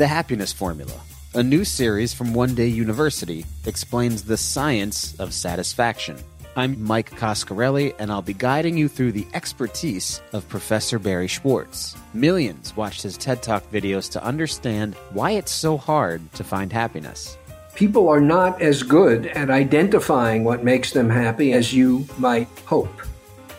The Happiness Formula, a new series from One Day University, explains the science of satisfaction. I'm Mike Coscarelli, and I'll be guiding you through the expertise of Professor Barry Schwartz. Millions watched his TED Talk videos to understand why it's so hard to find happiness. People are not as good at identifying what makes them happy as you might hope.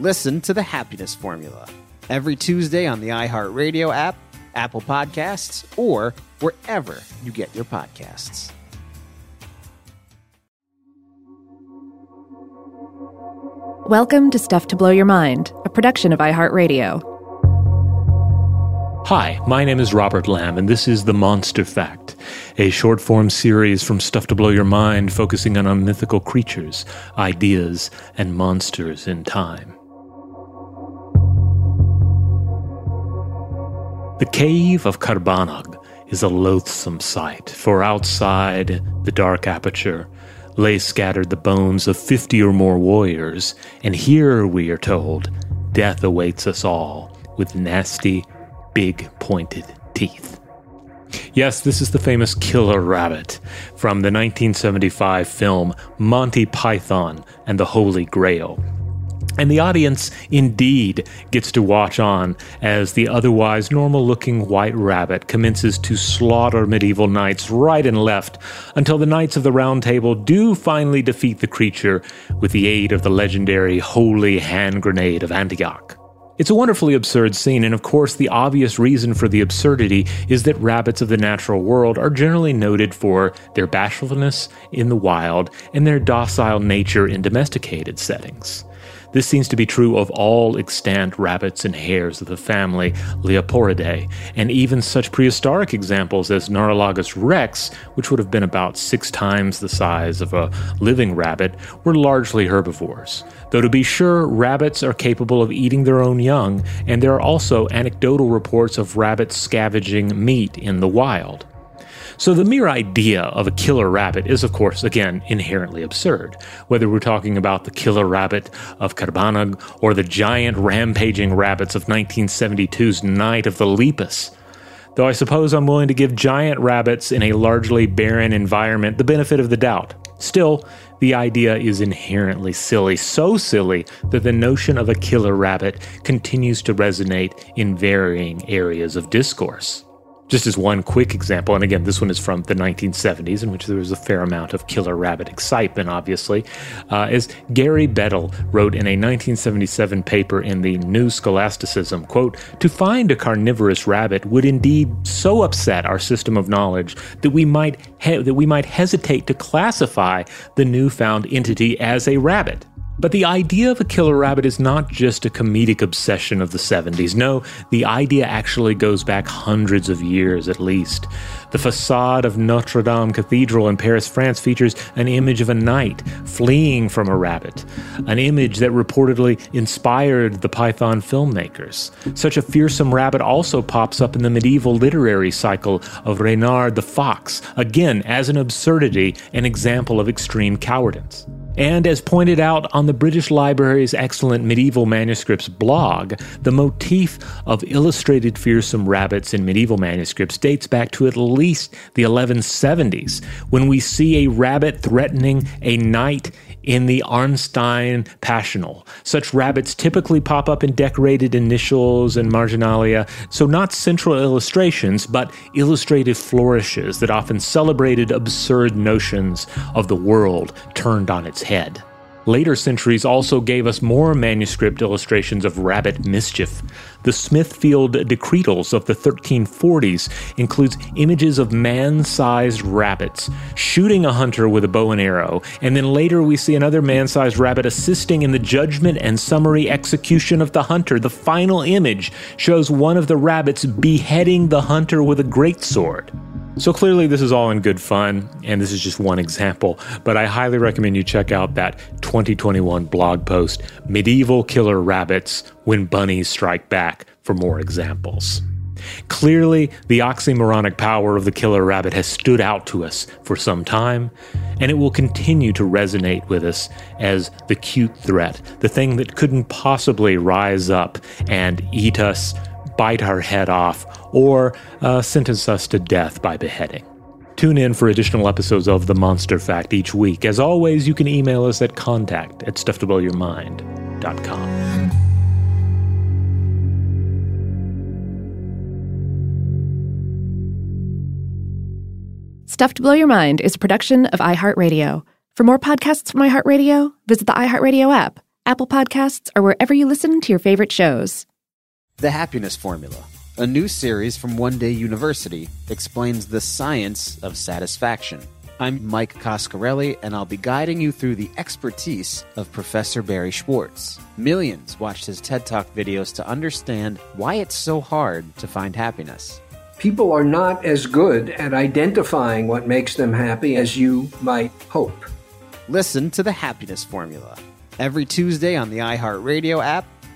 Listen to the Happiness Formula every Tuesday on the iHeartRadio app Apple Podcasts, or wherever you get your podcasts. Welcome to Stuff to Blow Your Mind, a production of iHeartRadio. Hi, my name is Robert Lamb, and this is The Monstrefact, a short form series from Stuff to Blow Your Mind focusing on mythical creatures, ideas, and monsters in time. The cave of Caerbannog is a loathsome sight, for outside the dark aperture lay scattered the bones of fifty or more warriors, and here, we are told, death awaits us all with nasty, big pointed teeth. Yes, this is the famous killer rabbit from the 1975 film Monty Python and the Holy Grail, and the audience indeed gets to watch on as the otherwise normal looking white rabbit commences to slaughter medieval knights right and left until the Knights of the Round Table do finally defeat the creature with the aid of the legendary holy hand grenade of Antioch. It's a wonderfully absurd scene, and of course, the obvious reason for the absurdity is that rabbits of the natural world are generally noted for their bashfulness in the wild and their docile nature in domesticated settings. This seems to be true of all extant rabbits and hares of the family Leporidae, and even such prehistoric examples as Nuralagus rex, which would have been about six times the size of a living rabbit, were largely herbivores. Though to be sure, rabbits are capable of eating their own young, and there are also anecdotal reports of rabbits scavenging meat in the wild. So the mere idea of a killer rabbit is, of course, again, inherently absurd. Whether we're talking about the killer rabbit of Caerbannog or the giant rampaging rabbits of 1972's Night of the Lepus. Though I suppose I'm willing to give giant rabbits in a largely barren environment the benefit of the doubt. Still, the idea is inherently silly, so silly that the notion of a killer rabbit continues to resonate in varying areas of discourse. Just as one quick example, and again, this one is from the 1970s, in which there was a fair amount of killer rabbit excitement, obviously, uh, is Gary Bedell wrote in a 1977 paper in the New Scholasticism, quote, to find a carnivorous rabbit would indeed so upset our system of knowledge that we might he- that we might hesitate to classify the newfound entity as a rabbit. But the idea of a killer rabbit is not just a comedic obsession of the 70s. No, the idea actually goes back hundreds of years at least. The facade of Notre Dame Cathedral in Paris, France features an image of a knight fleeing from a rabbit, an image that reportedly inspired the Python filmmakers. Such a fearsome rabbit also pops up in the medieval literary cycle of Reynard the Fox, again as an absurdity, an example of extreme cowardice. And as pointed out on the British Library's excellent medieval manuscripts blog, the motif of illustrated fearsome rabbits in medieval manuscripts dates back to at least the 1170s, when we see a rabbit threatening a knight in the Arnstein Passional. Such rabbits typically pop up in decorated initials and marginalia, so not central illustrations, but illustrative flourishes that often celebrated absurd notions of the world turned on its head. Later centuries also gave us more manuscript illustrations of rabbit mischief. The Smithfield Decretals of the 1340s includes images of man-sized rabbits shooting a hunter with a bow and arrow, and then later we see another man-sized rabbit assisting in the judgment and summary execution of the hunter. The final image shows one of the rabbits beheading the hunter with a greatsword. So clearly, this is all in good fun, and this is just one example, but I highly recommend you check out that 2021 blog post, Medieval Killer Rabbits When Bunnies Strike Back, for more examples. Clearly, the oxymoronic power of the killer rabbit has stood out to us for some time, and it will continue to resonate with us as the cute threat, the thing that couldn't possibly rise up and eat us bite our head off, or uh, sentence us to death by beheading. Tune in for additional episodes of The Monstrefact each week. As always, you can email us at contact at stufftoblowyourmind.com. Stuff to Blow Your Mind is a production of iHeartRadio. For more podcasts from iHeartRadio, visit the iHeartRadio app, Apple Podcasts, or wherever you listen to your favorite shows. The Happiness Formula, a new series from One Day University, explains the science of satisfaction. I'm Mike Coscarelli, and I'll be guiding you through the expertise of Professor Barry Schwartz. Millions watched his TED Talk videos to understand why it's so hard to find happiness. People are not as good at identifying what makes them happy as you might hope. Listen to the Happiness Formula every Tuesday on the iHeartRadio app,